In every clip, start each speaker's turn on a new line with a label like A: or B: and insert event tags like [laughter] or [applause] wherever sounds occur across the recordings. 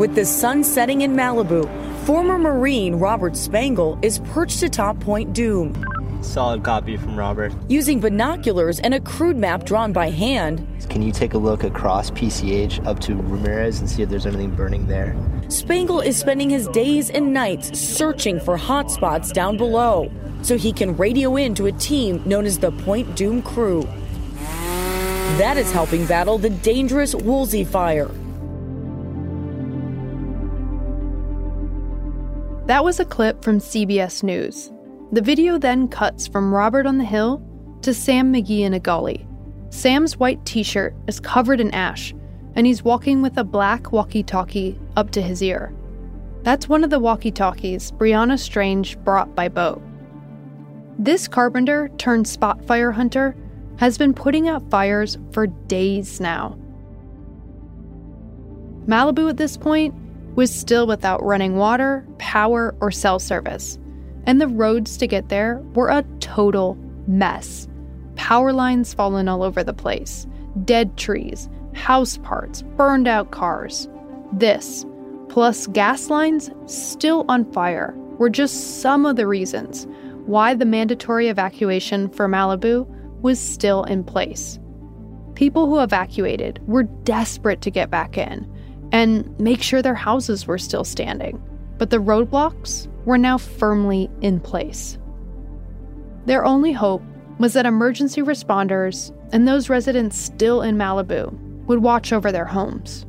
A: With the sun setting in Malibu, former Marine Robert Spangle is perched atop Point Dume.
B: Solid copy from Robert.
A: Using binoculars and a crude map drawn by hand,
B: Can you take a look across PCH up to Ramirez and see if there's anything burning there?
A: Spangle is spending his days and nights searching for hotspots down below so he can radio in to a team known as the Point Dume Crew. That is helping battle the dangerous Woolsey fire.
C: That was a clip from CBS News. The video then cuts from Robert on the hill to Sam McGee in a gully. Sam's white t shirt is covered in ash, and he's walking with a black walkie talkie up to his ear. That's one of the walkie talkies Brianna Strange brought by boat. This carpenter turned spot fire hunter has been putting out fires for days now. Malibu at this point was still without running water, power, or cell service, and the roads to get there were a total mess. Power lines fallen all over the place, dead trees, house parts, burned out cars. This, plus gas lines still on fire, were just some of the reasons why the mandatory evacuation for Malibu was still in place. People who evacuated were desperate to get back in and make sure their houses were still standing, but the roadblocks were now firmly in place. Their only hope was that emergency responders and those residents still in Malibu would watch over their homes.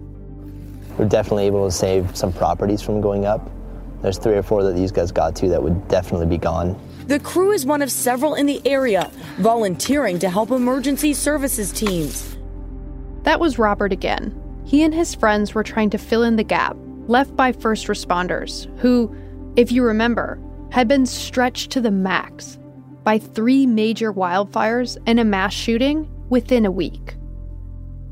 B: We're definitely able to save some properties from going up. There's three or four that these guys got to that would definitely be gone.
A: The crew is one of several in the area volunteering to help emergency services teams.
C: That was Robert again. He and his friends were trying to fill in the gap left by first responders, who, if you remember, had been stretched to the max by three major wildfires and a mass shooting within a week.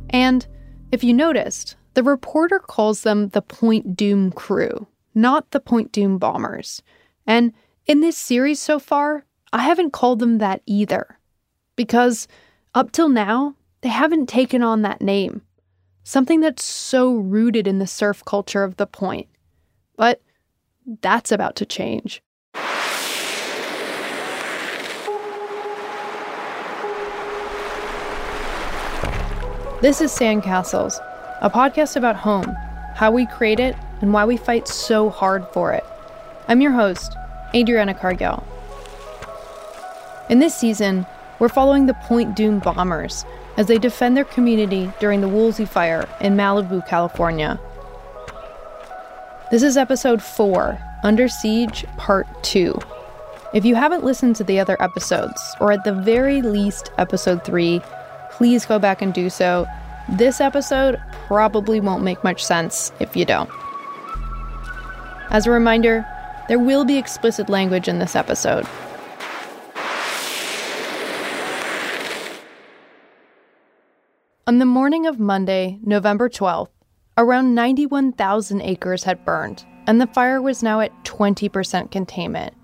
C: And if you noticed, the reporter calls them the Point Dume crew, not the Point Dume bombers. And in this series so far, I haven't called them that either. Because up till now, they haven't taken on that name, something that's so rooted in the surf culture of the point. But that's about to change. This is Sandcastles, a podcast about home, how we create it, and why we fight so hard for it. I'm your host, Adriana Cargill. In this season, we're following the Point Dume bombers as they defend their community during the Woolsey fire in Malibu, California. This is episode 4, Under Siege, Part 2. If you haven't listened to the other episodes, or at the very least episode 3, please go back and do so. This episode probably won't make much sense if you don't. As a reminder, there will be explicit language in this episode. On the morning of Monday, November 12th, around 91,000 acres had burned, and the fire was now at 20% containment.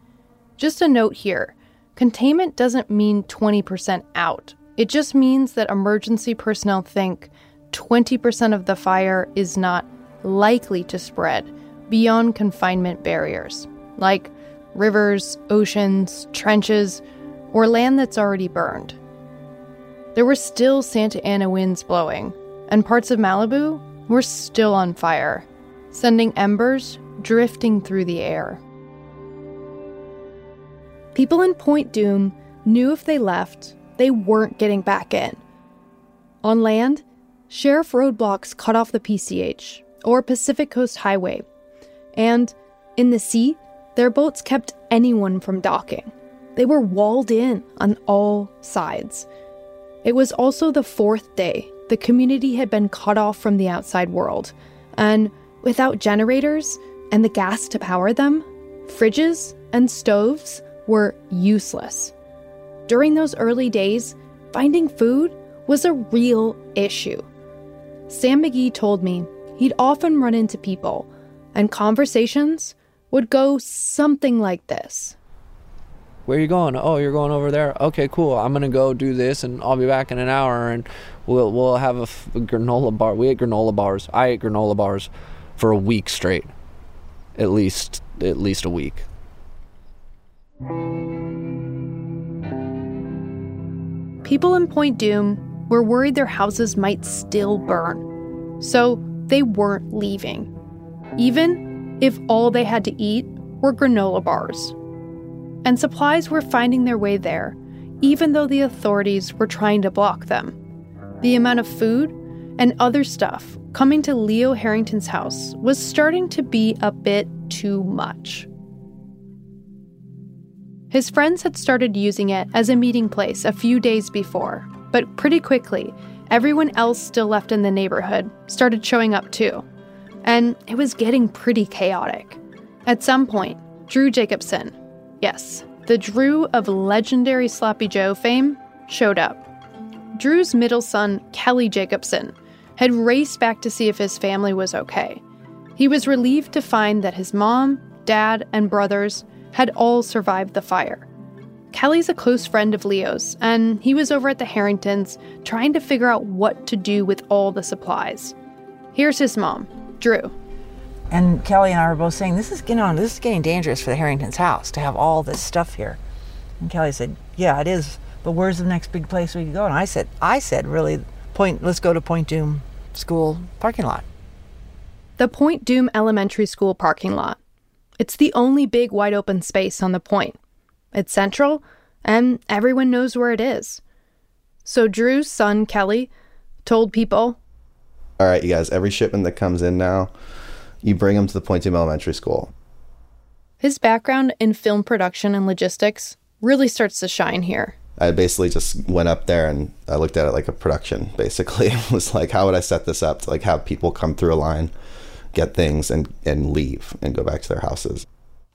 C: Just a note here containment doesn't mean 20% out, it just means that emergency personnel think 20% of the fire is not likely to spread beyond confinement barriers, like rivers, oceans, trenches, or land that's already burned. There were still Santa Ana winds blowing, and parts of Malibu were still on fire, sending embers drifting through the air. People in Point Dume knew if they left, they weren't getting back in. On land, sheriff roadblocks cut off the PCH, or Pacific Coast Highway, and in the sea, their boats kept anyone from docking. They were walled in on all sides. It was also the fourth day the community had been cut off from the outside world, and without generators and the gas to power them, fridges and stoves were useless. During those early days, finding food was a real issue. Sam McGee told me he'd often run into people, and conversations would go something like this.
D: Where are you going? Oh, you're going over there. Okay, cool. I'm gonna go do this, and I'll be back in an hour, and we'll we'll have a, f- a granola bar. We ate granola bars. I ate granola bars. for a week straight. At least at least a week.
C: People in Point Dume were worried their houses might still burn, so they weren't leaving, even if all they had to eat were granola bars. And supplies were finding their way there, even though the authorities were trying to block them. The amount of food and other stuff coming to Leo Harrington's house was starting to be a bit too much. His friends had started using it as a meeting place a few days before, but pretty quickly, everyone else still left in the neighborhood started showing up too. And it was getting pretty chaotic. At some point, Drew Jacobson, yes, the Drew of legendary Sloppy Joe fame, showed up. Drew's middle son, Kelly Jacobson, had raced back to see if his family was okay. He was relieved to find that his mom, dad, and brothers had all survived the fire. Kelly's a close friend of Leo's, and he was over at the Harringtons trying to figure out what to do with all the supplies. Here's his mom, Drew.
E: And Kelly and I were both saying, "This is getting on. This is getting dangerous for the Harringtons' house to have all this stuff here." And Kelly said, "Yeah, it is. But where's the next big place we could go?" And I said, "I said, really, Point. Let's go to Point Dume School parking lot."
C: The Point Dume Elementary School parking lot. It's the only big wide open space on the point. It's central, and everyone knows where it is. So Drew's son, Kelly, told people
F: All right, you guys, every shipment that comes in now, you bring them to the Point Dume Elementary School.
C: his background in film production and logistics really starts to shine here.
F: I basically just went up there and I looked at it like a production, basically. [laughs] It was like, how would I set this up to like have people come through a line, get things and, and leave and go back to their houses.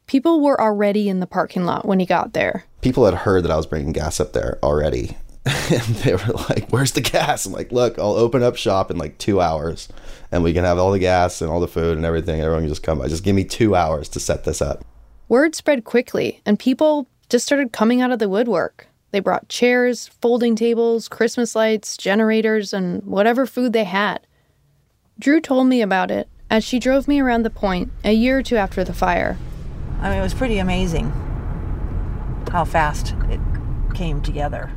C: People were already in the parking lot when he got there.
F: People had heard that I was bringing gas up there already. And [laughs] they were like, where's the gas? I'm like, look, I'll open up shop in like two hours and we can have all the gas and all the food and everything. Everyone can just come by. Just give me two hours to set this up.
C: Word spread quickly, and people just started coming out of the woodwork. They brought chairs, folding tables, Christmas lights, generators, and whatever food they had. Drew told me about it as she drove me around the point a year or two after the fire.
E: I mean, it was pretty amazing how fast it came together.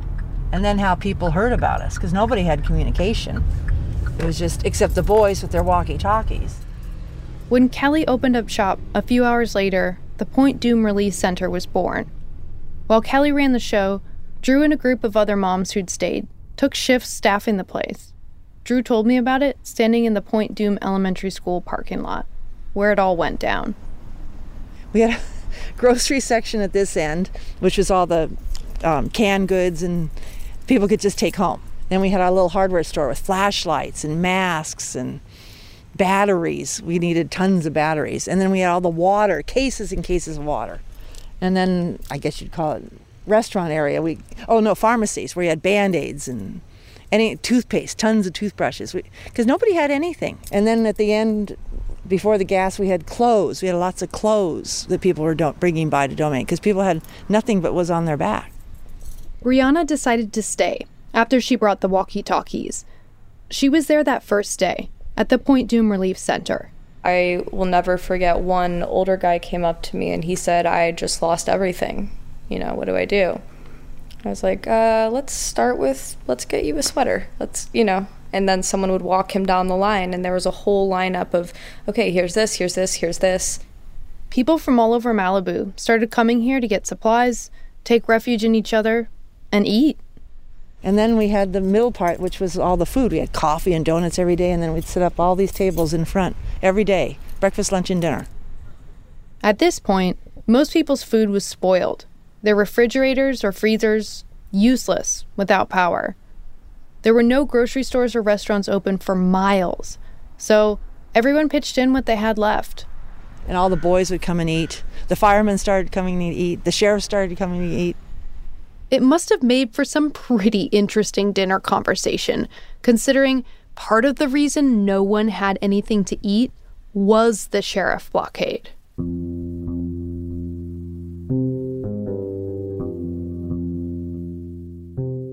E: And then how people heard about us, because nobody had communication. It was just, except the boys with their walkie talkies.
C: When Kelly opened up shop a few hours later, the Point Dume Relief Center was born. While Kelly ran the show, Drew and a group of other moms who'd stayed took shifts staffing the place. Drew told me about it standing in the Point Doom Elementary School parking lot, where it all went down.
E: We had a [laughs] grocery section at this end, which was all the um, canned goods and people could just take home. Then we had our little hardware store with flashlights and masks and batteries. We needed tons of batteries. And then we had all the water, cases and cases of water. And then I guess you'd call it restaurant area. We oh no, pharmacies where you had band-aids and any toothpaste, tons of toothbrushes. Because nobody had anything. And then at the end before the gas, we had clothes. We had lots of clothes that people were bringing by to donate because people had nothing but was on their back.
C: Brianna decided to stay after she brought the walkie talkies. She was there that first day at the Point Dume Relief Center.
G: I will never forget one older guy came up to me and he said, I just lost everything. You know, what do I do? I was like, uh, let's start with, let's get you a sweater. Let's, you know, and then someone would walk him down the line and there was a whole lineup of, okay, here's this, here's this, here's this.
C: People from all over Malibu started coming here to get supplies, take refuge in each other, and eat.
E: And then we had the middle part, which was all the food. We had coffee and donuts every day, and then we'd set up all these tables in front every day breakfast, lunch, and dinner.
C: At this point, most people's food was spoiled. Their refrigerators or freezers useless without power. There were no grocery stores or restaurants open for miles, so everyone pitched in what they had left.
E: And all the boys would come and eat. The firemen started coming to eat. The sheriff started coming to eat.
C: It must have made for some pretty interesting dinner conversation, considering part of the reason no one had anything to eat was the sheriff blockade.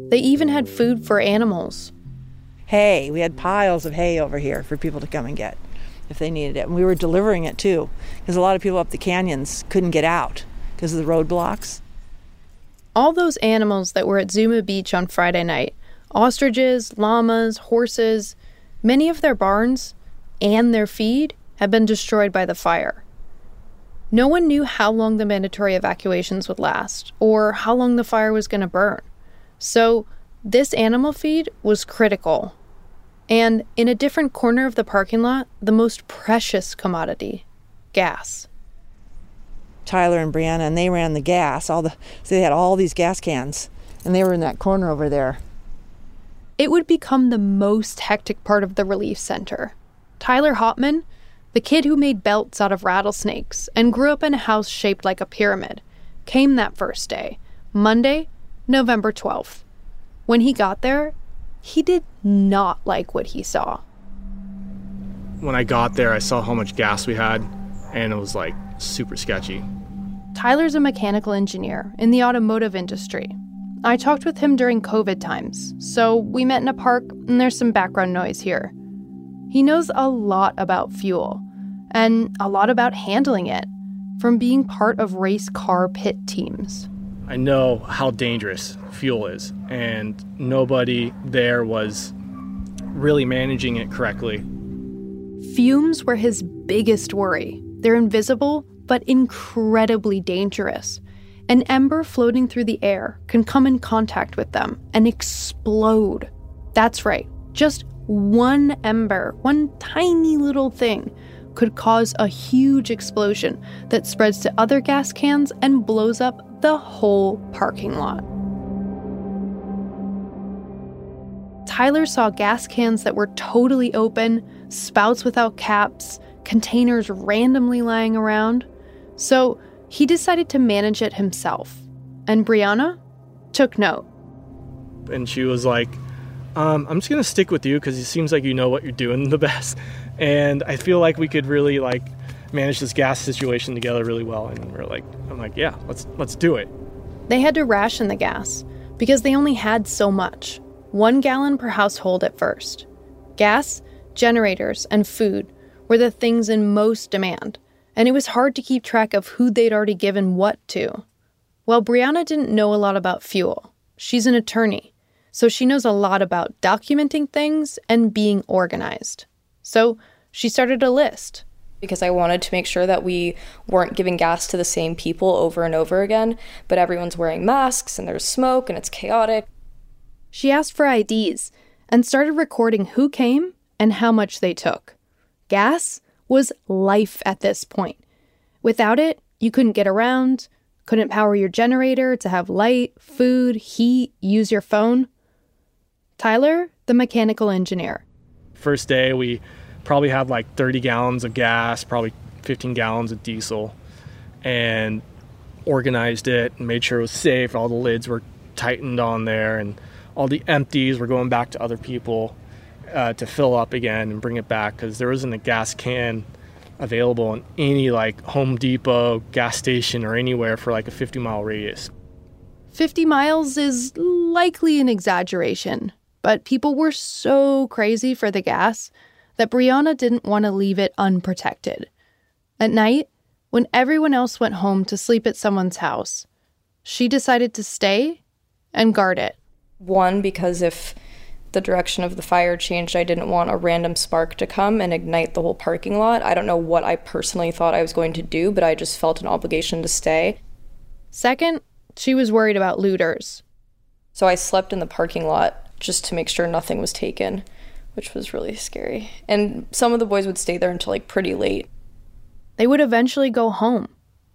C: They even had food for animals.
E: Hay. We had piles of hay over here for people to come and get. if they needed it. And we were delivering it too, because a lot of people up the canyons couldn't get out because of the roadblocks.
C: All those animals that were at Zuma Beach on Friday night ostriches, llamas, horses many of their barns and their feed had been destroyed by the fire. No one knew how long the mandatory evacuations would last or how long the fire was going to burn. So, this animal feed was critical. And in a different corner of the parking lot, the most precious commodity gas.
E: Tyler and Brianna, and they ran the gas. All the so they had all these gas cans, and they were in that corner over there.
C: It would become the most hectic part of the relief center. Tyler Hopman, the kid who made belts out of rattlesnakes and grew up in a house shaped like a pyramid, came that first day, Monday, November 12th. When he got there, he did not like what he saw.
H: When I got there, I saw how much gas we had, and it was like super sketchy.
C: Tyler's a mechanical engineer in the automotive industry. I talked with him during COVID times, so we met in a park, and there's some background noise here. He knows a lot about fuel and a lot about handling it from being part of race car pit teams.
H: I know how dangerous fuel is, and nobody there was really managing it correctly.
C: Fumes were his biggest worry. They're invisible, but incredibly dangerous. An ember floating through the air can come in contact with them and explode. That's right, just one ember, one tiny little thing, could cause a huge explosion that spreads to other gas cans and blows up the whole parking lot. Tyler saw gas cans that were totally open, spouts without caps, containers randomly lying around. So he decided to manage it himself. And Brianna took note.
H: And she was like, um, I'm just gonna stick with you because it seems like you know what you're doing the [laughs] best, and I feel like we could really like manage this gas situation together really well. And we're like, I'm like, yeah, let's let's do it.
C: They had to ration the gas because they only had so much one gallon per household at first. Gas, generators, and food were the things in most demand, and it was hard to keep track of who they'd already given what to. Well, Brianna didn't know a lot about fuel. She's an attorney, so she knows a lot about documenting things and being organized. So she started a list
G: because I wanted to make sure that we weren't giving gas to the same people over and over again, but everyone's wearing masks and there's smoke and it's chaotic.
C: She asked for IDs and started recording who came and how much they took. Gas was life at this point. Without it, you couldn't get around, couldn't power your generator to have light, food, heat, use your phone. Tyler, the mechanical engineer.
H: First day, we probably had like 30 gallons of gas, probably 15 gallons of diesel, and organized it and made sure it was safe. All the lids were tightened on there, and all the empties were going back to other people uh, to fill up again and bring it back because there wasn't a gas can available in any like Home Depot, gas station, or anywhere for like a 50 mile radius.
C: 50 miles is likely an exaggeration, but people were so crazy for the gas that Brianna didn't want to leave it unprotected. At night, when everyone else went home to sleep at someone's house, she decided to stay and guard it.
G: One, because if the direction of the fire changed, I didn't want a random spark to come and ignite the whole parking lot. I don't know what I personally thought I was going to do, but I just felt an obligation to stay.
C: Second, she was worried about looters.
G: So I slept in the parking lot just to make sure nothing was taken, which was really scary. And some of the boys would stay there until like pretty late.
C: They would eventually go home,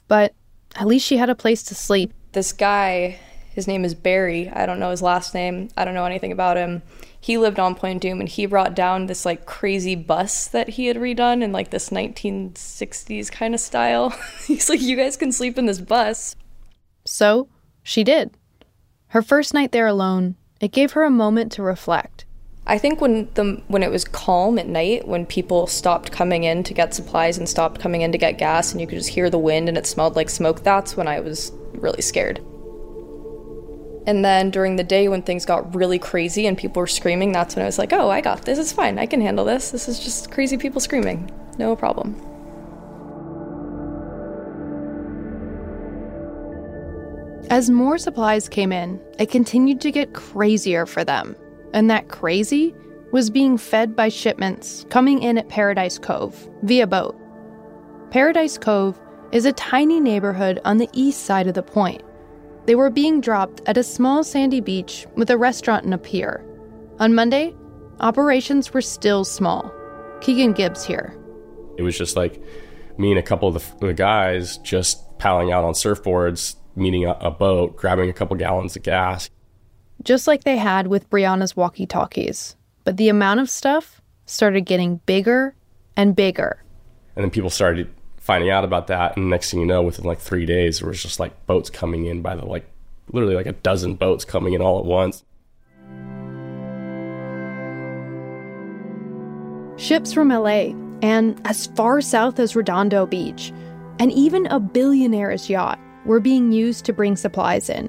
C: but at least she had a place to sleep.
G: This guy, his name is Barry. I don't know his last name. I don't know anything about him. He lived on Point Dume and he brought down this like crazy bus that he had redone in like this 1960s kind of style. [laughs] He's like, You guys can sleep in this bus.
C: So she did. Her first night there alone, it gave her a moment to reflect.
G: I think when the when it was calm at night, when people stopped coming in to get supplies and stopped coming in to get gas, and you could just hear the wind and it smelled like smoke, that's when I was really scared. And then during the day, when things got really crazy and people were screaming, that's when I was like, oh, I got this. It's fine. I can handle this. This is just crazy people screaming. no problem.
C: As more supplies came in, it continued to get crazier for them. And that crazy was being fed by shipments coming in at Paradise Cove via boat. Paradise Cove is a tiny neighborhood on the east side of the point. They were being dropped at a small sandy beach with a restaurant and a pier. On Monday, operations were still small. Keegan Gibbs here.
I: It was just like me and a couple of the, the guys just paddling out on surfboards, meeting a, a boat, grabbing a couple gallons of gas.
C: Just like they had with Brianna's walkie talkies. But the amount of stuff started getting bigger and bigger.
I: And then people started finding out about that. And next thing you know, within like three days, there was just like boats coming in by the like, literally like a dozen boats coming in all at once.
C: Ships from LA and as far south as Redondo Beach, and even a billionaire's yacht were being used to bring supplies in.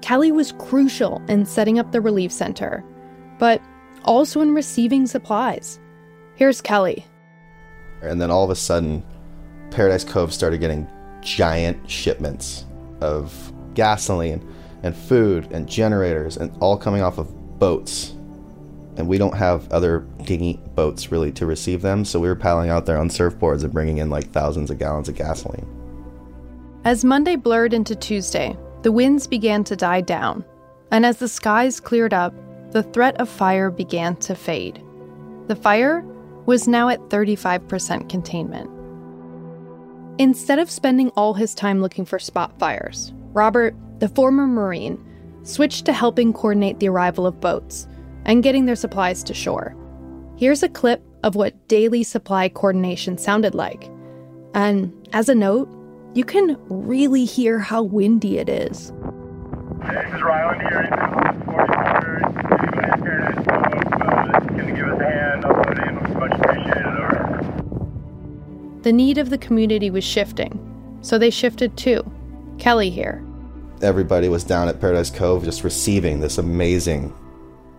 C: Kelly was crucial in setting up the relief center, but also in receiving supplies. Here's Kelly.
F: And then all of a sudden, Paradise Cove started getting giant shipments of gasoline and food and generators and all coming off of boats. And we don't have other dinghy boats really to receive them, so we were paddling out there on surfboards and bringing in like thousands of gallons of gasoline.
C: As Monday blurred into Tuesday, the winds began to die down, and as the skies cleared up, the threat of fire began to fade. The fire was now at 35% containment. Instead of spending all his time looking for spot fires, Robert, the former Marine, switched to helping coordinate the arrival of boats and getting their supplies to shore. Here's a clip of what daily supply coordination sounded like. And as a note, you can really hear how windy it is.
J: This is Ryland here. 44. Paradise Cove. Can you give us a hand? I'll put in. Much appreciated. Over.
C: The need of the community was shifting, so they shifted too. Kelly here.
F: Everybody was down at Paradise Cove just receiving this amazing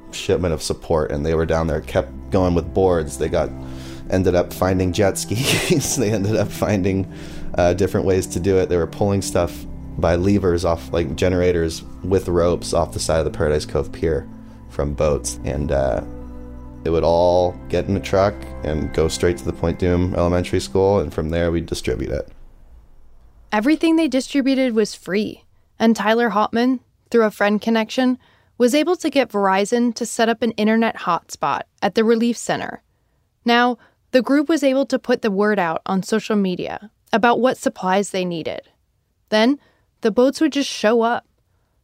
F: shipment of support, and they were down there, kept going with boards. They got ended up finding jet [laughs] skis. they ended up finding uh, different ways to do it. They were pulling stuff by levers off, like generators with ropes off the side of the Paradise Cove pier from boats, and uh, it would all get in a truck and go straight to the Point Dume Elementary School, and from there we'd distribute it.
C: Everything they distributed was free, and Tyler Hopman, through a friend connection, was able to get Verizon to set up an internet hotspot at the relief center. Now, the group was able to put the word out on social media about what supplies they needed. Then, the boats would just show up.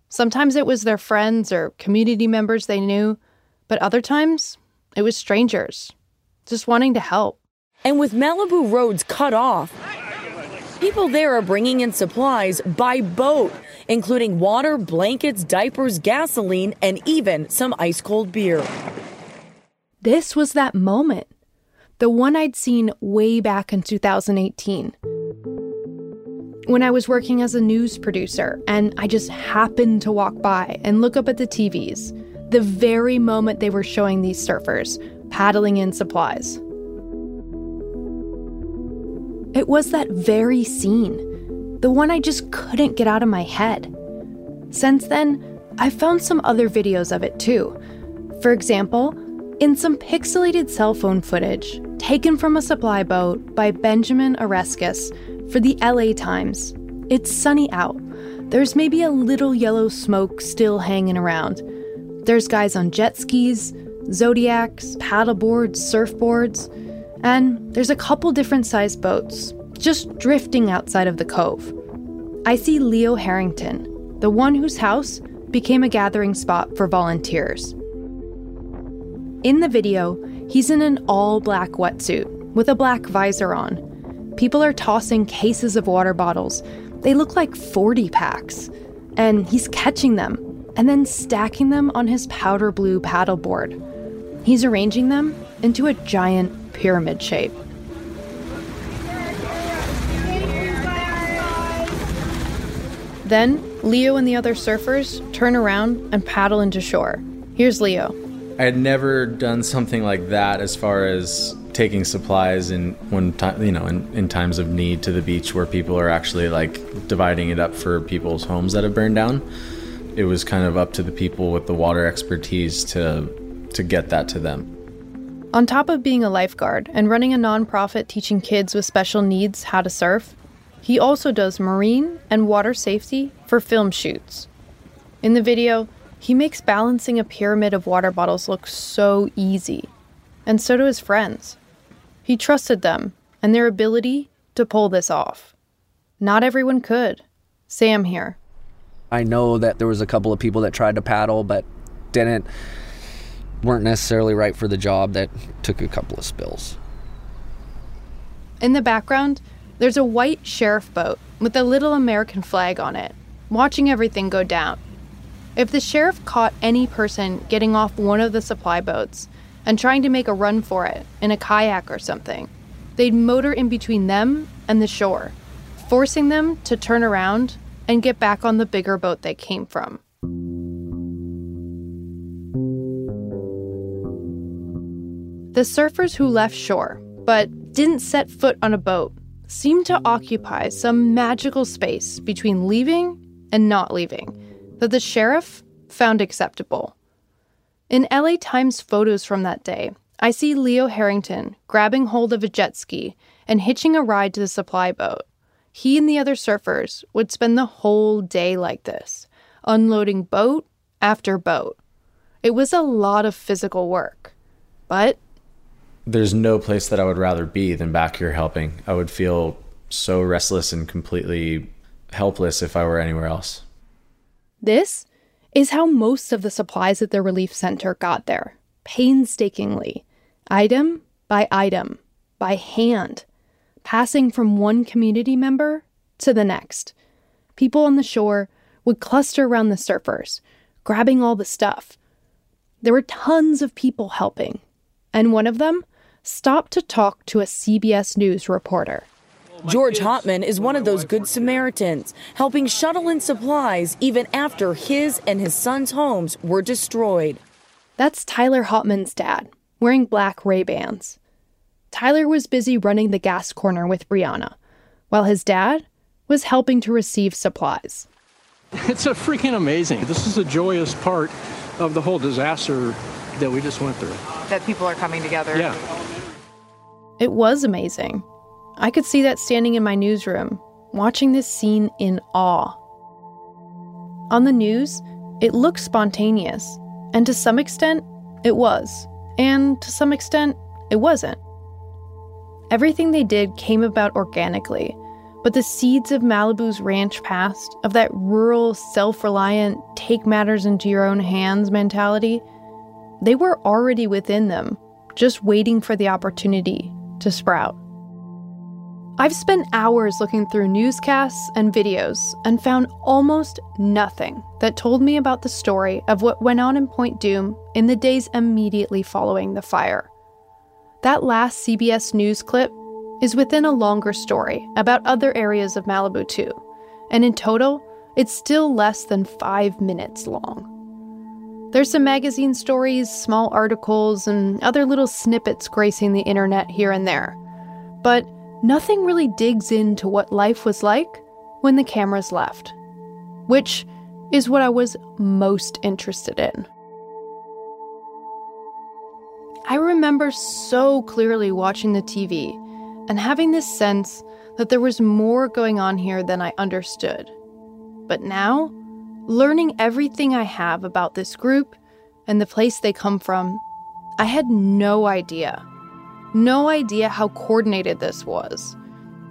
C: Sometimes it was their friends or community members they knew, but other times it was strangers, just wanting to help.
A: And with Malibu roads cut off, people there are bringing in supplies by boat, including water, blankets, diapers, gasoline, and even some ice cold beer.
C: This was that moment, the one I'd seen way back in 2018. When I was working as a news producer and I just happened to walk by and look up at the TVs, the very moment they were showing these surfers paddling in supplies. It was that very scene, the one I just couldn't get out of my head. Since then, I've found some other videos of it too. For example, in some pixelated cell phone footage taken from a supply boat by Benjamin Oreskes for the LA Times. It's sunny out. There's maybe a little yellow smoke still hanging around. There's guys on jet skis, zodiacs, paddleboards, surfboards, and there's a couple different sized boats just drifting outside of the cove. I see Leo Harrington, the one whose house became a gathering spot for volunteers. In the video, he's in an all black wetsuit with a black visor on. People are tossing cases of water bottles. They look like 40 packs. And he's catching them and then stacking them on his powder blue paddleboard. He's arranging them into a giant pyramid shape. Then, Leo and the other surfers turn around and paddle into shore. Here's Leo.
K: I had never done something like that as far as taking supplies in when time you know in, in times of need to the beach where people are actually like dividing it up for people's homes that have burned down it was kind of up to the people with the water expertise to to get that to them
C: On top of being a lifeguard and running a nonprofit teaching kids with special needs how to surf, he also does marine and water safety for film shoots. In the video, he makes balancing a pyramid of water bottles look so easy. And so do his friends. He trusted them and their ability to pull this off. Not everyone could. Sam here.
D: I know that there was a couple of people that tried to paddle but didn't weren't necessarily right for the job that took a couple of spills.
C: In the background, there's a white sheriff boat with a little American flag on it, watching everything go down. If the sheriff caught any person getting off one of the supply boats and trying to make a run for it in a kayak or something, they'd motor in between them and the shore, forcing them to turn around and get back on the bigger boat they came from. The surfers who left shore, but didn't set foot on a boat, seemed to occupy some magical space between leaving and not leaving that the sheriff found acceptable. In LA Times photos from that day, I see Leo Harrington grabbing hold of a jet ski and hitching a ride to the supply boat. He and the other surfers would spend the whole day like this, unloading boat after boat. It was a lot of physical work, but
K: there's no place that I would rather be than back here helping. I would feel so restless and completely helpless if I were anywhere else.
C: This is how most of the supplies at the relief center got there painstakingly, item by item, by hand, passing from one community member to the next. People on the shore would cluster around the surfers, grabbing all the stuff. There were tons of people helping, and one of them stopped to talk to a CBS News reporter.
A: George Hotman is one of those good Samaritans, helping shuttle in supplies even after his and his son's homes were destroyed.
C: That's Tyler Hotman's dad, wearing black Ray-Bans. Tyler was busy running the gas corner with Brianna, while his dad was helping to receive supplies.
L: It's a freaking amazing. This is a joyous part of the whole disaster that we just went through.
M: That people are coming together.
L: Yeah.
C: It was amazing. I could see that standing in my newsroom, watching this scene in awe. On the news, it looked spontaneous, and to some extent, it was, and to some extent, it wasn't. Everything they did came about organically, but the seeds of Malibu's ranch past, of that rural, self reliant, take matters into your own hands mentality, they were already within them, just waiting for the opportunity to sprout. I've spent hours looking through newscasts and videos and found almost nothing that told me about the story of what went on in Point Dume in the days immediately following the fire. That last CBS News clip is within a longer story about other areas of Malibu too, and in total, it's still less than five minutes long. There's some magazine stories, small articles, and other little snippets gracing the internet here and there. But nothing really digs into what life was like when the cameras left, which is what I was most interested in. I remember so clearly watching the TV and having this sense that there was more going on here than I understood. But now, learning everything I have about this group and the place they come from, I had no idea. No idea how coordinated this was.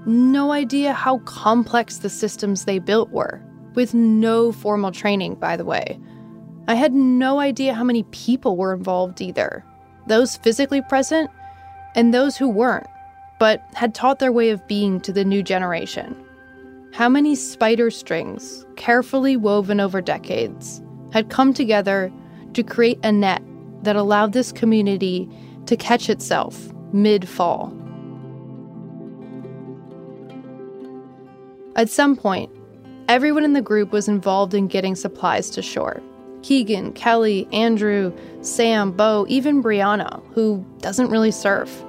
C: No idea how complex the systems they built were, with no formal training, by the way. I had no idea how many people were involved either those physically present and those who weren't, but had taught their way of being to the new generation. How many spider strings, carefully woven over decades, had come together to create a net that allowed this community to catch itself mid fall. At some point, everyone in the group was involved in getting supplies to shore. Keegan, Kelly, Andrew, Sam, Bo, even Brianna, who doesn't really surf.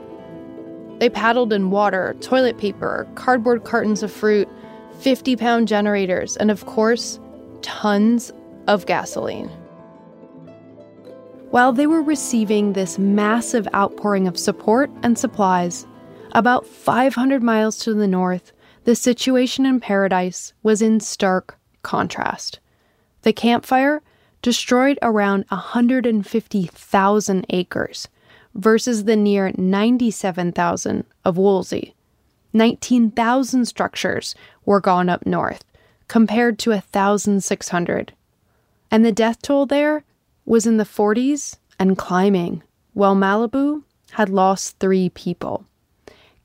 C: They paddled in water, toilet paper, cardboard cartons of fruit, 50 pound generators, and of course, tons of gasoline. While they were receiving this massive outpouring of support and supplies, about 500 miles to the north, the situation in Paradise was in stark contrast. The Camp Fire destroyed around 150,000 acres versus the near 97,000 of Woolsey. 19,000 structures were gone up north, compared to 1,600. And the death toll there was in the 40s and climbing, while Malibu had lost three people.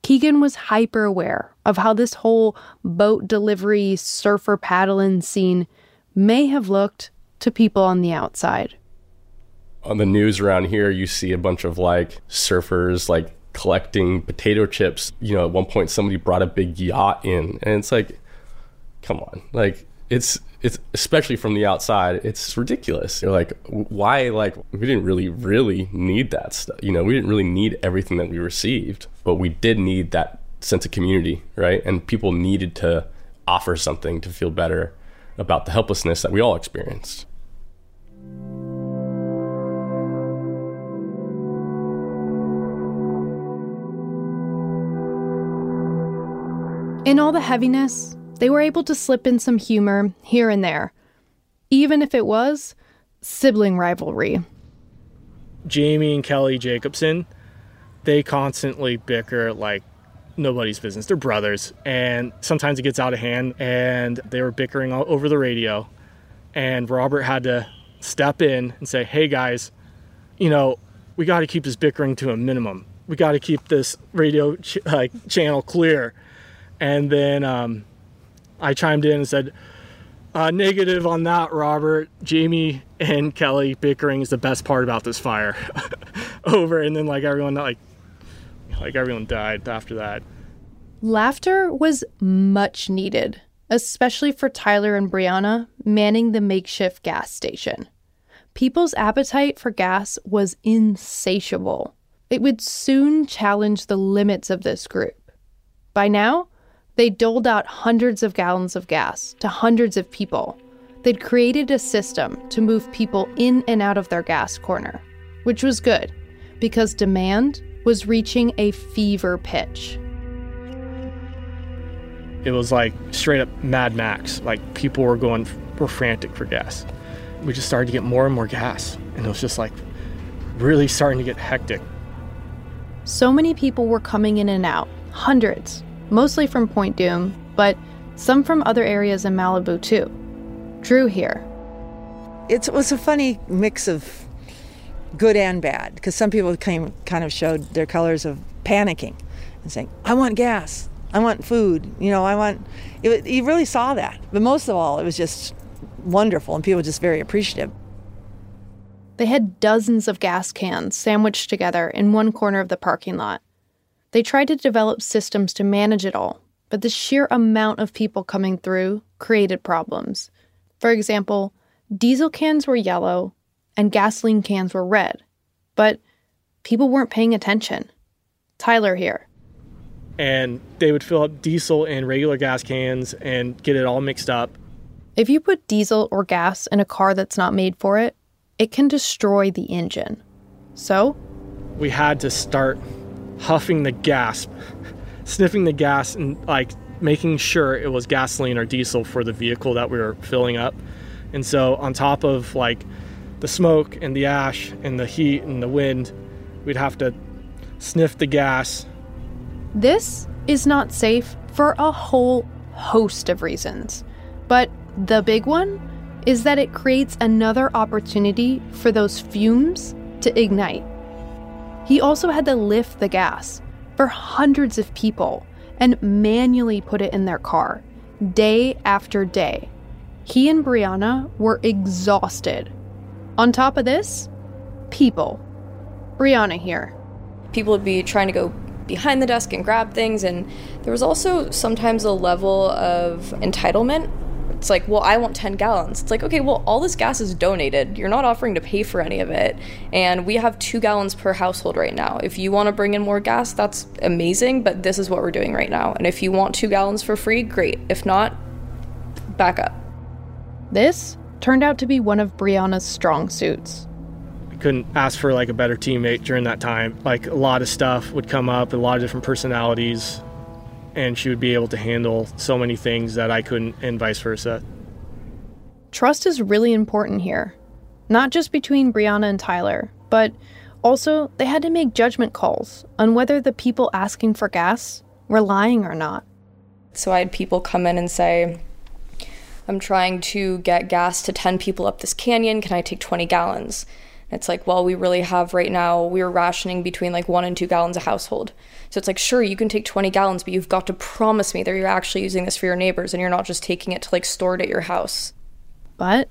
C: Keegan was hyper aware of how this whole boat delivery, surfer paddling scene may have looked to people on the outside.
I: On the news around here, you see a bunch of like surfers like collecting potato chips. You know, at one point somebody brought a big yacht in, and it's like, come on, like it's it's especially from the outside, it's ridiculous. You're like, why? Like, we didn't really, really need that stuff. You know, we didn't really need everything that we received, but we did need that sense of community, right? And people needed to offer something to feel better about the helplessness that we all experienced.
C: In all the heaviness, they were able to slip in some humor here and there, even if it was sibling rivalry.
H: Jamie and Kelly Jacobson, they constantly bicker like nobody's business. They're brothers, and sometimes it gets out of hand, and they were bickering all over the radio. And Robert had to step in and say, Hey guys, you know, we got to keep this bickering to a minimum. We got to keep this radio ch- channel clear. And then um, I chimed in and said, uh, negative on that, Robert. Jamie and Kelly bickering is the best part about this fire. [laughs] Over, and then like everyone like like everyone died after that.
C: Laughter was much needed, especially for Tyler and Brianna manning the makeshift gas station. People's appetite for gas was insatiable. It would soon challenge the limits of this group. By now, they doled out hundreds of gallons of gas to hundreds of people. They'd created a system to move people in and out of their gas corner, which was good because demand was reaching a fever pitch.
H: It was like straight up Mad Max. Like people were going, were frantic for gas. We just started to get more and more gas, and it was just like really starting to get hectic.
C: So many people were coming in and out, hundreds, mostly from Point Dume, but some from other areas in Malibu too. Drew here.
E: It was a funny mix of good and bad because some people came kind of showed their colors of panicking and saying, "I want gas, I want food, you know, I want." It, you really saw that, but most of all, it was just wonderful, and people were just very appreciative.
C: They had dozens of gas cans sandwiched together in one corner of the parking lot. They tried to develop systems to manage it all, but the sheer amount of people coming through created problems. For example, diesel cans were yellow and gasoline cans were red, but people weren't paying attention. Tyler here.
H: And they would fill up diesel and regular gas cans and get it all mixed up.
C: If you put diesel or gas in a car that's not made for it, it can destroy the engine. So,
H: we had to start huffing the gas, sniffing the gas, and like making sure it was gasoline or diesel for the vehicle that we were filling up. And so, on top of like the smoke and the ash and the heat and the wind, we'd have to sniff the gas.
C: This is not safe for a whole host of reasons. But the big one is that it creates another opportunity for those fumes to ignite. He also had to lift the gas for hundreds of people and manually put it in their car, day after day. He and Brianna were exhausted. On top of this, people. Brianna here.
G: People would be trying to go behind the desk and grab things, and there was also sometimes a level of entitlement It's like, well, I want 10 gallons. It's like, okay, well, all this gas is donated. You're not offering to pay for any of it. And we have two gallons per household right now. If you want to bring in more gas, that's amazing, but this is what we're doing right now. And if you want two gallons for free, great. If not, back up.
C: This turned out to be one of Brianna's strong suits.
H: I couldn't ask for like a better teammate during that time. Like a lot of stuff would come up, a lot of different personalities, and she would be able to handle so many things that I couldn't, and vice versa.
C: Trust is really important here, not just between Brianna and Tyler, but also they had to make judgment calls on whether the people asking for gas were lying or not.
G: So I had people come in and say, I'm trying to get gas to 10 people up this canyon. Can I take 20 gallons? And it's like, well, we really have right now, we're rationing between like one and two gallons a household. So it's like, sure, you can take 20 gallons, but you've got to promise me that you're actually using this for your neighbors and you're not just taking it to like store it at your house.
C: But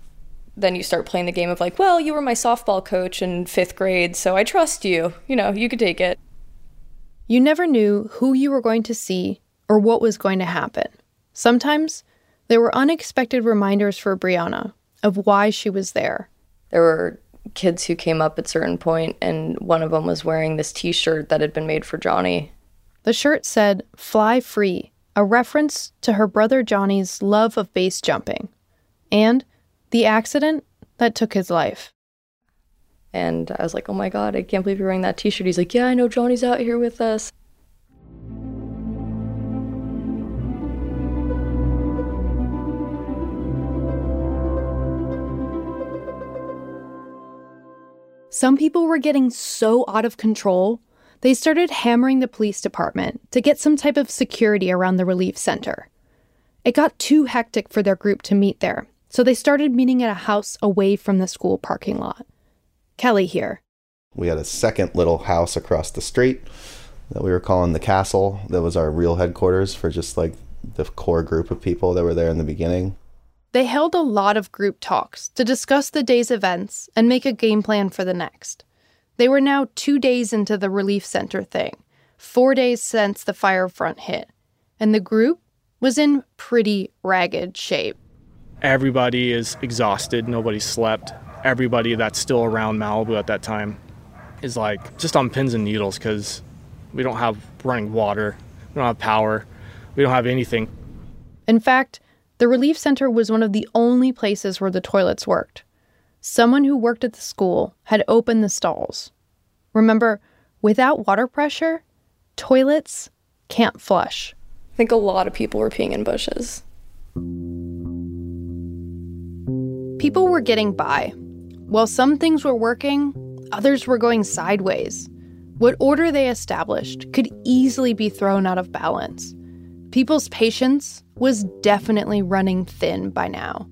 G: then you start playing the game of like, well, you were my softball coach in fifth grade, so I trust you. You know, you could take it.
C: You never knew who you were going to see or what was going to happen. Sometimes there were unexpected reminders for Brianna of why she was there.
G: There were kids who came up at certain point and one of them was wearing this t-shirt that had been made for Johnny.
C: The shirt said "Fly Free," a reference to her brother Johnny's love of base jumping and the accident that took his life.
G: And I was like, "Oh my god, I can't believe you're wearing that t-shirt." He's like, "Yeah, I know Johnny's out here with us."
C: Some people were getting so out of control, they started hammering the police department to get some type of security around the relief center. It got too hectic for their group to meet there, so they started meeting at a house away from the school parking lot. Kelly here.
F: We had a second little house across the street that we were calling the castle. That was our real headquarters for just like the core group of people that were there in the beginning.
C: They held a lot of group talks to discuss the day's events and make a game plan for the next. They were now two days into the relief center thing, four days since the fire front hit, and the group was in pretty ragged shape.
H: Everybody is exhausted. Nobody slept. Everybody that's still around Malibu at that time is like just on pins and needles because we don't have running water, we don't have power, we don't have anything.
C: In fact, the relief center was one of the only places where the toilets worked. Someone who worked at the school had opened the stalls. Remember, without water pressure, toilets can't flush.
G: I think a lot of people were peeing in bushes.
C: People were getting by. While some things were working, others were going sideways. What order they established could easily be thrown out of balance. People's patience was definitely running thin by now.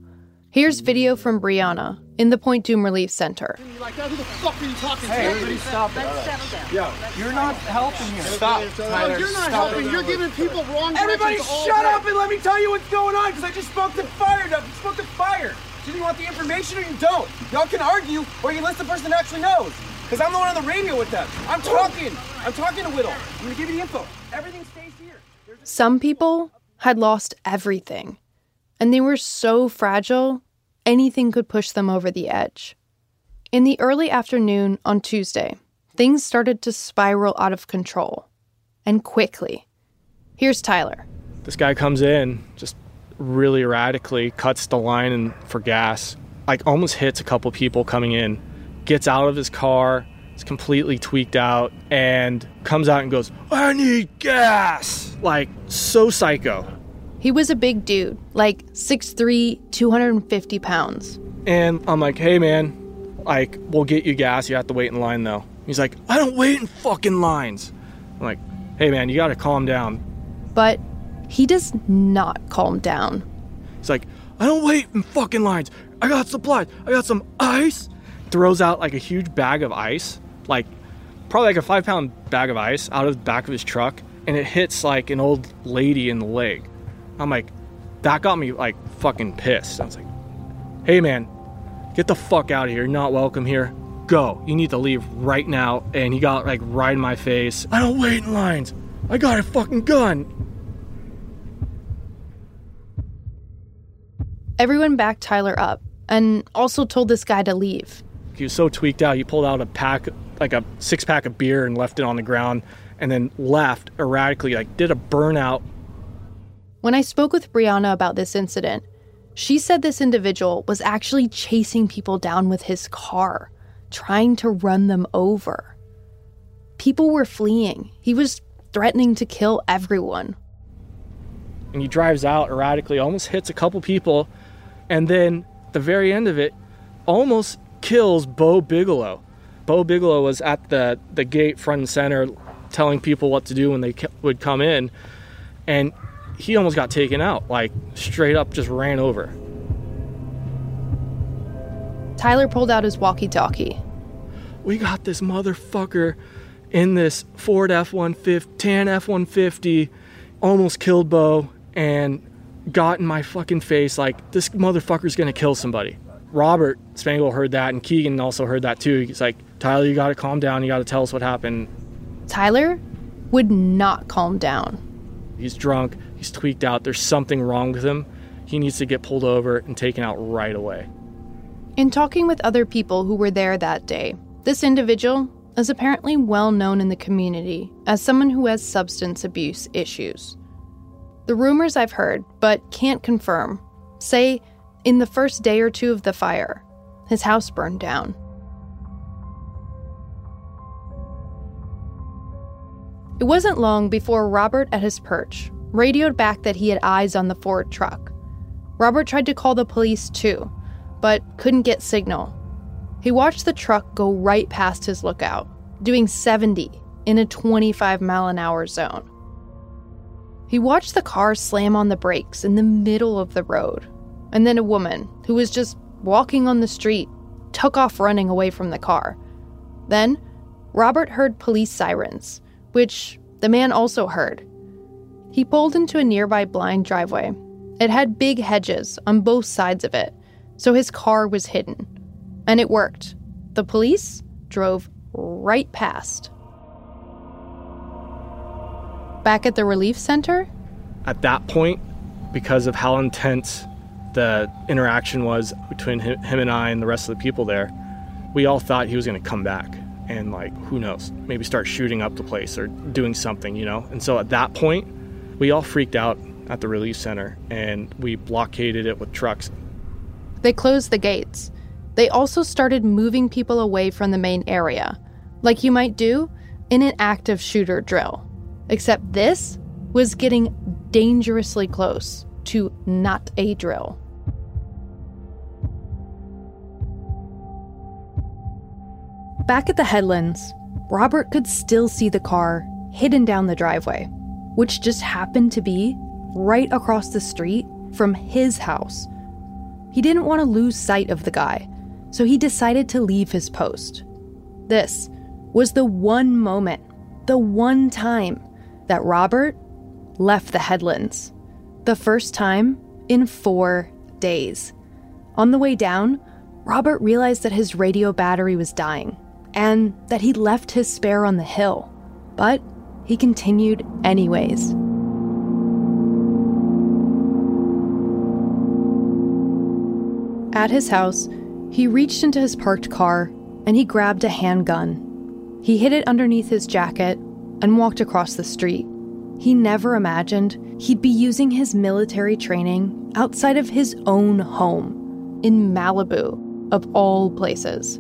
C: Here's video from Brianna in the Point Dume Relief Center.
M: Like, who the fuck are you talking
N: Hey,
M: to?
N: everybody stop it.
M: Let's settle down.
N: Yo, you're not helping here. Stop,
M: No, you're not
N: stop
M: helping.
N: it.
M: You're giving people wrong information.
N: Everybody
M: directions all
N: shut up and let me tell you what's going on because I just spoke to fire. I spoke to fire. Do you want the information or you don't? Y'all can argue or you listen to the person that actually knows. Because I'm the one on the radio with them. I'm talking. I'm talking to Whittle. I'm going to give you the info. Everything's... stays here.
C: Some people had lost everything, and they were so fragile, anything could push them over the edge. In the early afternoon on Tuesday, things started to spiral out of control, and quickly. Here's Tyler.
H: This guy comes in, just really erratically cuts the line for gas, like almost hits a couple people coming in, gets out of his car, is completely tweaked out, and comes out and goes, I need gas! Like, so psycho.
C: He was a big dude, like 6'3, 250 pounds.
H: And I'm like, hey man, like, we'll get you gas, you have to wait in line though. He's like, I don't wait in fucking lines. I'm like, hey man, you gotta calm down.
C: But he does not calm down.
H: He's like, I don't wait in fucking lines. I got supplies. I got some ice. Throws out like a huge bag of ice, like probably like a five pound bag of ice out of the back of his truck, and it hits like an old lady in the leg. I'm like, that got me like fucking pissed. I was like, hey man, get the fuck out of here. You're not welcome here. Go. You need to leave right now. And he got like right in my face. I don't wait in lines. I got a fucking gun.
C: Everyone backed Tyler up and also told this guy to leave.
H: He was so tweaked out, he pulled out a pack, like a six pack of beer, and left it on the ground, and then left erratically, like did a burnout.
C: When I spoke with Brianna about this incident, she said this individual was actually chasing people down with his car, trying to run them over. People were fleeing. He was threatening to kill everyone.
H: And he drives out erratically, almost hits a couple people, and then the very end of it, almost kills Bo Bigelow. Bo Bigelow was at the, the gate front and center telling people what to do when they would come in, and he almost got taken out, like straight up just ran over.
C: Tyler pulled out his walkie talkie.
H: We got this motherfucker in this Ford F 150, tan F 150, almost killed Bo, and got in my fucking face like, this motherfucker's gonna kill somebody. Robert Spangle heard that, and Keegan also heard that too. He's like, Tyler, you gotta calm down. You gotta tell us what happened.
C: Tyler would not calm down.
H: He's drunk. He's tweaked out. There's something wrong with him. He needs to get pulled over and taken out right away.
C: In talking with other people who were there that day, this individual is apparently well known in the community as someone who has substance abuse issues. The rumors I've heard, but can't confirm, say in the first day or two of the fire, his house burned down. It wasn't long before Robert at his perch radioed back that he had eyes on the Ford truck. Robert tried to call the police too, but couldn't get signal. He watched the truck go right past his lookout, doing 70 in a 25 mile an hour zone. He watched the car slam on the brakes in the middle of the road, and then a woman who was just walking on the street took off running away from the car. Then, Robert heard police sirens, which the man also heard. He pulled into a nearby blind driveway. It had big hedges on both sides of it, so his car was hidden. And it worked. The police drove right past. Back at the relief center?
H: At that point, because of how intense the interaction was between him, and I and the rest of the people there, we all thought he was going to come back and, like, who knows, maybe start shooting up the place or doing something, you know? And so at that point, we all freaked out at the relief center and we blockaded it with trucks.
C: They closed the gates. They also started moving people away from the main area, like you might do in an active shooter drill. Except this was getting dangerously close to not a drill. Back at the headlands, Robert could still see the car hidden down the driveway, which just happened to be right across the street from his house. He didn't want to lose sight of the guy, so he decided to leave his post. This was the one moment, the one time that Robert left the headlands. The first time in four days. On the way down, Robert realized that his radio battery was dying and that he'd left his spare on the hill. But he continued anyways. At his house, he reached into his parked car and he grabbed a handgun. He hid it underneath his jacket and walked across the street. He never imagined he'd be using his military training outside of his own home in Malibu, of all places.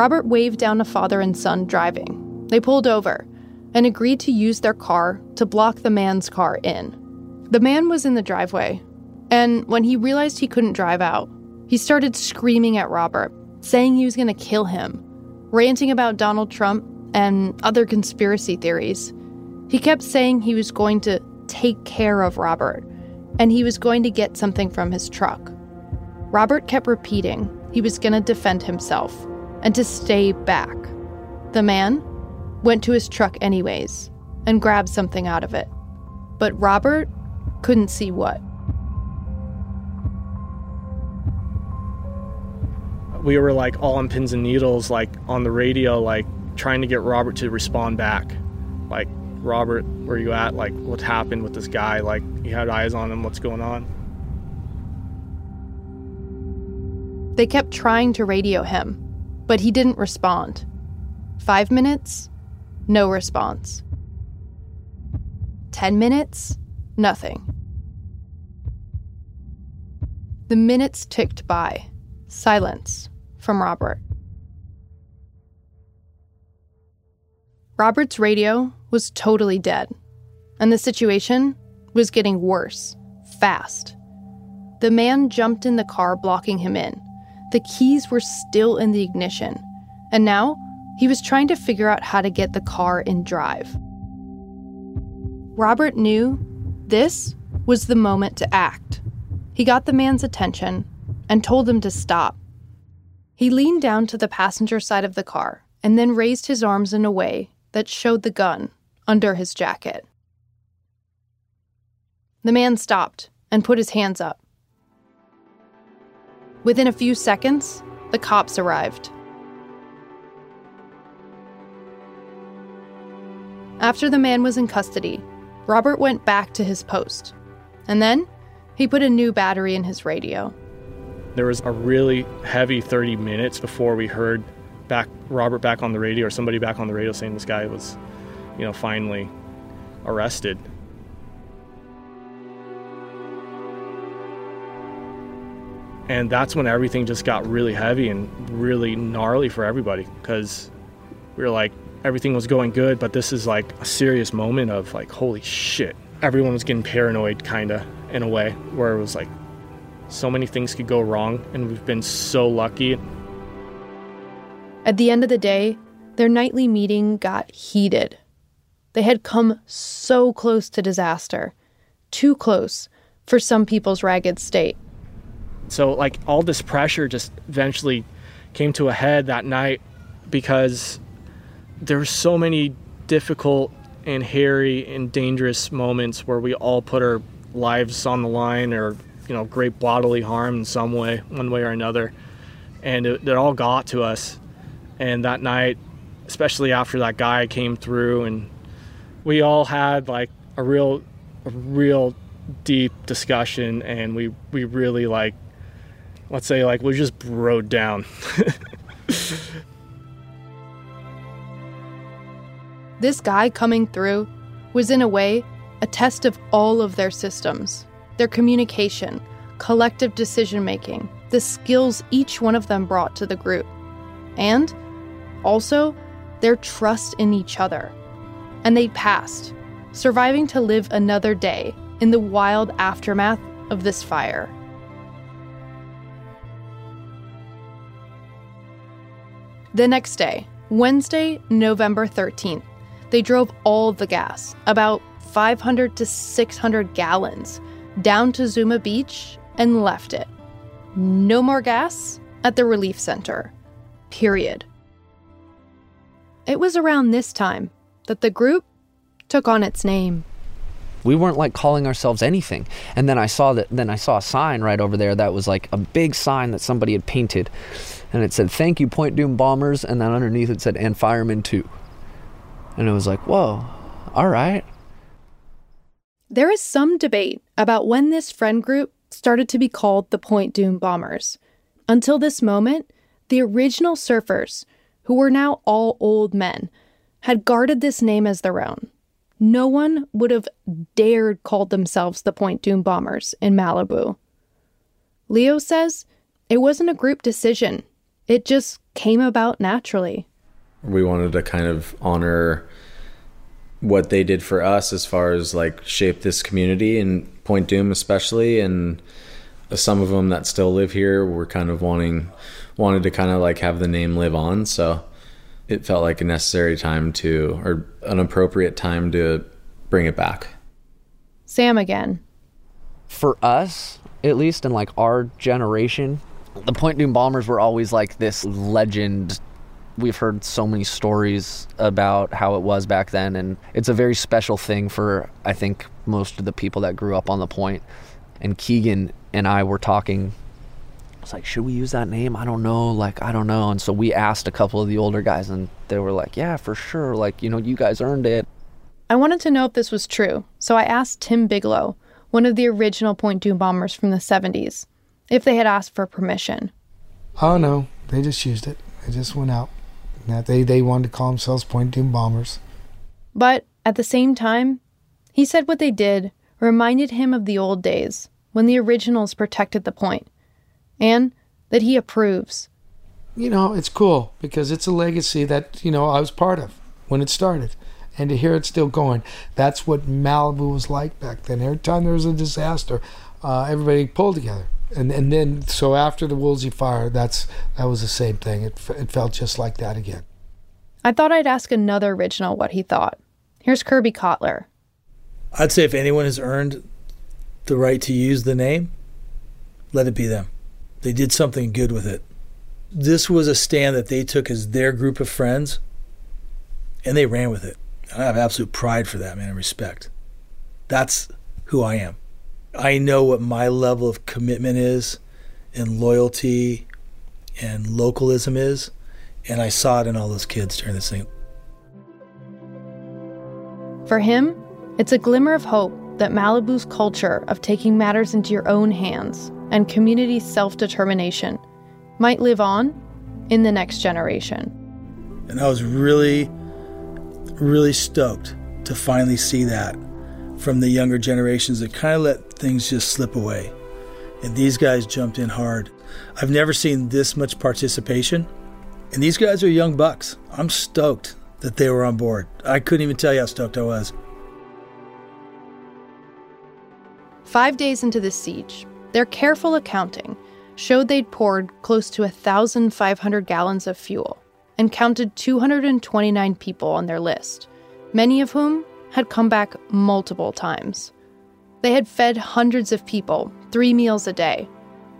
C: Robert waved down a father and son driving. They pulled over and agreed to use their car to block the man's car in. The man was in the driveway, and when he realized he couldn't drive out, he started screaming at Robert, saying he was going to kill him, ranting about Donald Trump and other conspiracy theories. He kept saying he was going to take care of Robert and he was going to get something from his truck. Robert kept repeating he was going to defend himself and to stay back. The man went to his truck anyways and grabbed something out of it. But Robert couldn't see what.
H: We were like all on pins and needles, like on the radio, like trying to get Robert to respond back. Like, Robert, where you at? Like, what happened with this guy? Like, you had eyes on him. What's going on?
C: They kept trying to radio him, but he didn't respond. Five minutes, no response. Ten minutes, nothing. The minutes ticked by. Silence from Robert. Robert's radio was totally dead, and the situation was getting worse, fast. The man jumped in the car, blocking him in. The keys were still in the ignition, and now he was trying to figure out how to get the car in drive. Robert knew this was the moment to act. He got the man's attention and told him to stop. He leaned down to the passenger side of the car and then raised his arms in a way that showed the gun under his jacket. The man stopped and put his hands up. Within a few seconds, the cops arrived. After the man was in custody, Robert went back to his post. And then he put a new battery in his radio.
H: There was a really heavy 30 minutes before we heard back Robert back on the radio or somebody back on the radio saying this guy was, you know, finally arrested. And that's when everything just got really heavy and really gnarly for everybody because we were like, everything was going good, but this is like a serious moment of like, holy shit. Everyone was getting paranoid, kind of, in a way, where it was like, so many things could go wrong, and we've been so lucky.
C: At the end of the day, their nightly meeting got heated. They had come so close to disaster, too close for some people's ragged state.
H: So, like, all this pressure just eventually came to a head that night because there were so many difficult and hairy and dangerous moments where we all put our lives on the line or, you know, great bodily harm in some way, one way or another. And it, it all got to us. And that night, especially after that guy came through and we all had like a real a real deep discussion and we we really like let's say like we just rode down [laughs]
C: This guy coming through was, in a way, a test of all of their systems their communication, collective decision making, the skills each one of them brought to the group, and also their trust in each other. And they passed, surviving to live another day in the wild aftermath of this fire. The next day, Wednesday, November 13th, they drove all the gas, about 500 to 600 gallons, down to Zuma Beach and left it. No more gas at the relief center. Period. It was around this time that the group took on its name.
D: We weren't like calling ourselves anything. And then I saw that then I saw a sign right over there that was like a big sign that somebody had painted. And it said, Thank you, Point Dume Bombers, and then underneath it said and Firemen too. And it was like, whoa, all right.
C: There is some debate about when this friend group started to be called the Point Dume Bombers. Until this moment, the original surfers, who were now all old men, had guarded this name as their own. No one would have dared call themselves the Point Dume Bombers in Malibu. Leo says it wasn't a group decision, it just came about naturally.
K: We wanted to kind of honor what they did for us as far as like shape this community and Point Dume especially and some of them that still live here were kind of wanting wanted to kind of like have the name live on so it felt like a necessary time to or an appropriate time to bring it back.
C: Sam again.
D: For us, at least in like our generation, the Point Dume Bombers were always like this legend. We've heard so many stories about how it was back then and it's a very special thing for i think most of the people that grew up on the point. and keegan and i were talking. I was like should we use that name? I don't know like i don't know. And so we asked a couple of the older guys and they were like yeah for sure like you know you guys earned it.
C: I wanted to know if this was true. So i asked tim bigelow one of the original point dume bombers from the 70s if they had asked for permission
O: Oh no, they just used it. They just went out. That they they wanted to call themselves Point Dume bombers.
C: But at the same time, he said what they did reminded him of the old days when the originals protected the point, and that he approves.
O: You know, it's cool because it's a legacy that you know I was part of when it started, and to hear it still going. That's what Malibu was like back then. Every time there was a disaster, uh, everybody pulled together. And and then so after the Woolsey fire, that's that was the same thing. It it felt just like that again.
C: I thought I'd ask another original what he thought. Here's Kirby Kotler.
P: I'd say if anyone has earned the right to use the name, let it be them. They did something good with it. This was a stand that they took as their group of friends, and they ran with it. I have absolute pride for that, man, and respect. That's who I am. I know what my level of commitment is, and loyalty, and localism is, and I saw it in all those kids during this thing.
C: For him, it's a glimmer of hope that Malibu's culture of taking matters into your own hands and community self determination might live on in the next generation.
P: And I was really, really stoked to finally see that from the younger generations that kind of let things just slip away. And these guys jumped in hard. I've never seen this much participation. And these guys are young bucks. I'm stoked that they were on board. I couldn't even tell you how stoked I was.
C: Five days into the siege, their careful accounting showed they'd poured close to 1,500 gallons of fuel and counted 229 people on their list, many of whom had come back multiple times. They had fed hundreds of people three meals a day.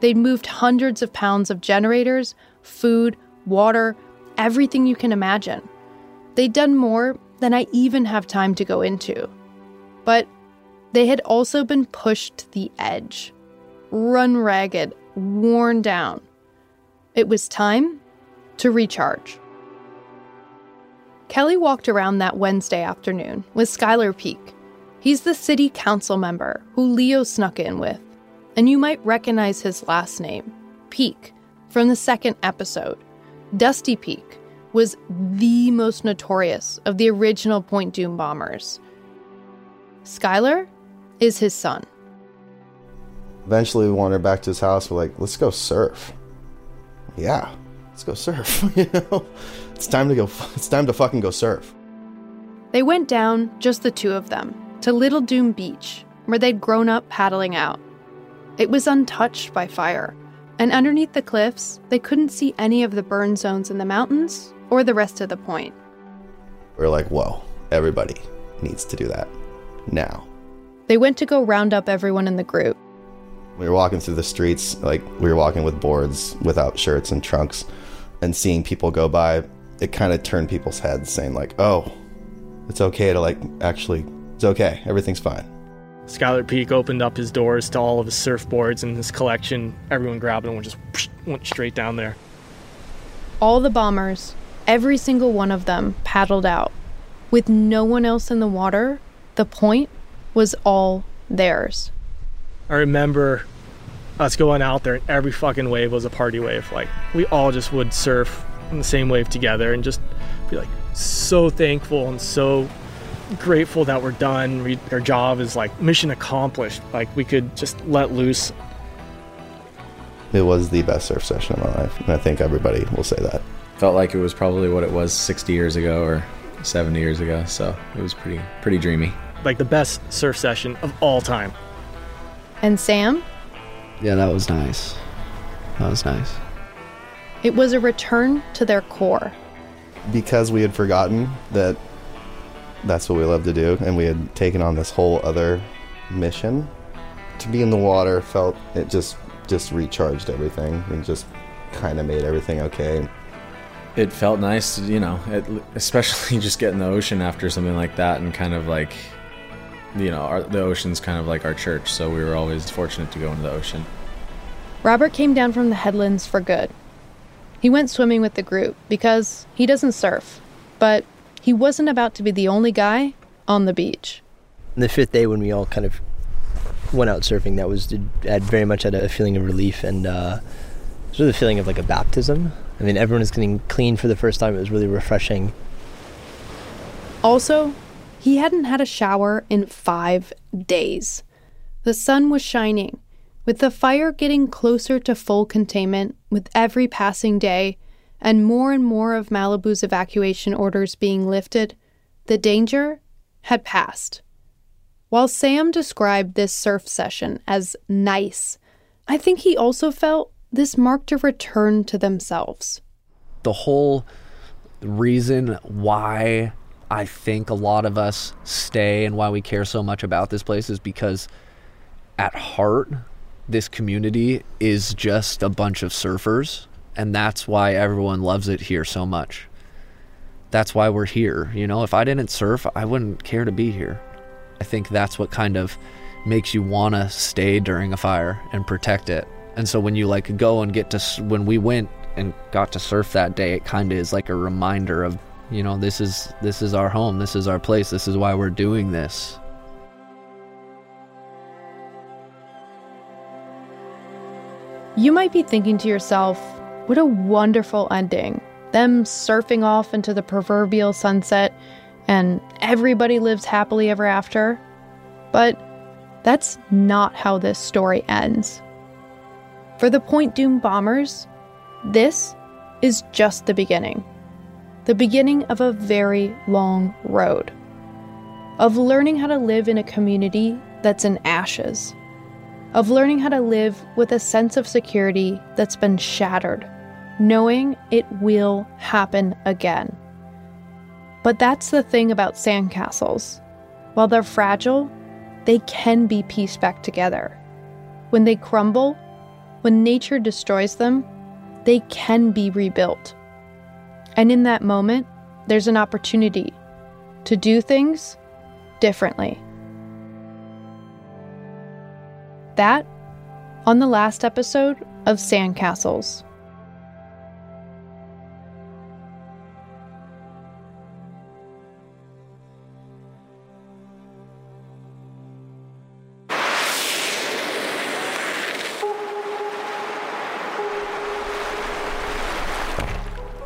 C: They'd moved hundreds of pounds of generators, food, water, everything you can imagine. They'd done more than I even have time to go into. But they had also been pushed to the edge, run ragged, worn down. It was time to recharge. Kelly walked around that Wednesday afternoon with Skylar Peak. He's the city council member who Leo snuck in with, and you might recognize his last name, Peak, from the second episode. Dusty Peak was the most notorious of the original Point Dume bombers. Skylar is his son.
F: Eventually, we wandered back to his house. We're like, let's go surf. Yeah, let's go surf. [laughs] you know, it's time to go. It's time to fucking go surf.
C: They went down, just the two of them, to Little Dume Beach, where they'd grown up paddling out. It was untouched by fire, and underneath the cliffs, they couldn't see any of the burn zones in the mountains or the rest of the point.
F: We're like, whoa, everybody needs to do that now.
C: They went to go round up everyone in the group.
F: We were walking through the streets, like we were walking with boards without shirts and trunks, and seeing people go by, it kind of turned people's heads, saying like, "Oh, it's okay to like actually, it's okay, everything's fine."
H: Skylar Peak opened up his doors to all of his surfboards and his collection. Everyone grabbed them and just went straight down there.
C: All the bombers, every single one of them, paddled out. With no one else in the water, the point was all theirs.
H: I remember us going out there and every fucking wave was a party wave. Like we all just would surf in the same wave together and just be like so thankful and so grateful that we're done. We, our job is like mission accomplished. Like we could just let loose.
F: It was the best surf session of my life, and I think everybody will say that.
K: Felt like it was probably what it was 60 years ago or 70 years ago, so it was pretty pretty dreamy.
H: Like the best surf session of all time.
C: And Sam?
D: Yeah, that was nice. That was nice.
C: It was a return to their core.
F: Because we had forgotten that that's what we love to do, and we had taken on this whole other mission. To be in the water felt it just just recharged everything and just kind of made everything okay.
K: It felt nice, to, you know, it, especially [laughs] just getting the ocean after something like that, and kind of like, you know, our, the ocean's kind of like our church, so we were always fortunate to go into the ocean.
C: Robert came down from the headlands for good. He went swimming with the group because he doesn't surf, but he wasn't about to be the only guy on the beach.
B: The fifth day, when we all kind of went out surfing, that was I had very much had a feeling of relief, and uh, It was really the feeling of like a baptism. I mean, everyone is getting clean for the first time. It was really refreshing.
C: Also, he hadn't had a shower in five days. The sun was shining. With the fire getting closer to full containment with every passing day, and more and more of Malibu's evacuation orders being lifted, the danger had passed. While Sam described this surf session as nice, I think he also felt this marked a return to themselves.
D: The whole reason why I think a lot of us stay and why we care so much about this place is because at heart, this community is just a bunch of surfers. And that's why everyone loves it here so much. That's why we're here. You know, if I didn't surf, I wouldn't care to be here. I think that's what kind of makes you want to stay during a fire and protect it. And so when you like go and get to, when we went and got to surf that day, it kind of is like a reminder of, you know, this is this is our home, this is our place, this is why we're doing this.
C: You might be thinking to yourself, what a wonderful ending. Them surfing off into the proverbial sunset, and everybody lives happily ever after. But that's not how this story ends. For the Point Dume bombers, this is just the beginning. The beginning of a very long road. Of learning how to live in a community that's in ashes of learning how to live with a sense of security that's been shattered, knowing it will happen again. But that's the thing about sandcastles. While they're fragile, they can be pieced back together. When they crumble, when nature destroys them, they can be rebuilt. And in that moment, there's an opportunity to do things differently. That on the last episode of Sandcastles.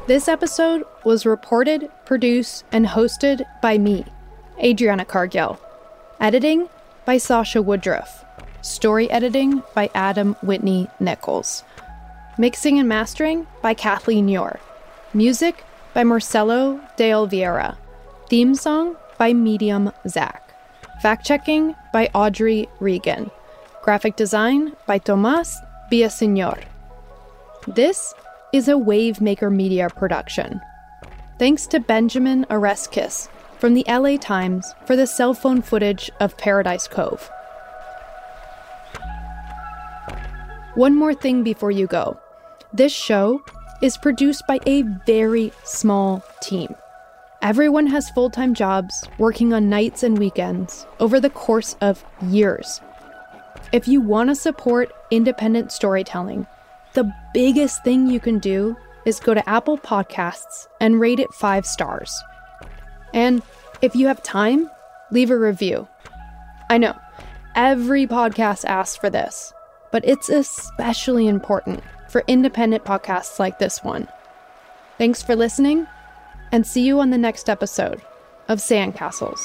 C: This episode was reported, produced, and hosted by me, Adriana Cargill. Editing by Sasha Woodruff. Story editing by Adam Whitney Nichols. Mixing and mastering by Kathleen Yor. Music by Marcelo de Oliveira. Theme song by Medium Zach. Fact checking by Audrey Regan. Graphic design by Tomas Villaseñor. This is a Wavemaker Media production. Thanks to Benjamin Areskis from the LA Times for the cell phone footage of Paradise Cove. One more thing before you go. This show is produced by a very small team. Everyone has full time jobs working on nights and weekends over the course of years. If you want to support independent storytelling, the biggest thing you can do is go to Apple Podcasts and rate it five stars. And if you have time, leave a review. I know, every podcast asks for this, but it's especially important for independent podcasts like this one. Thanks for listening, and see you on the next episode of Sandcastles.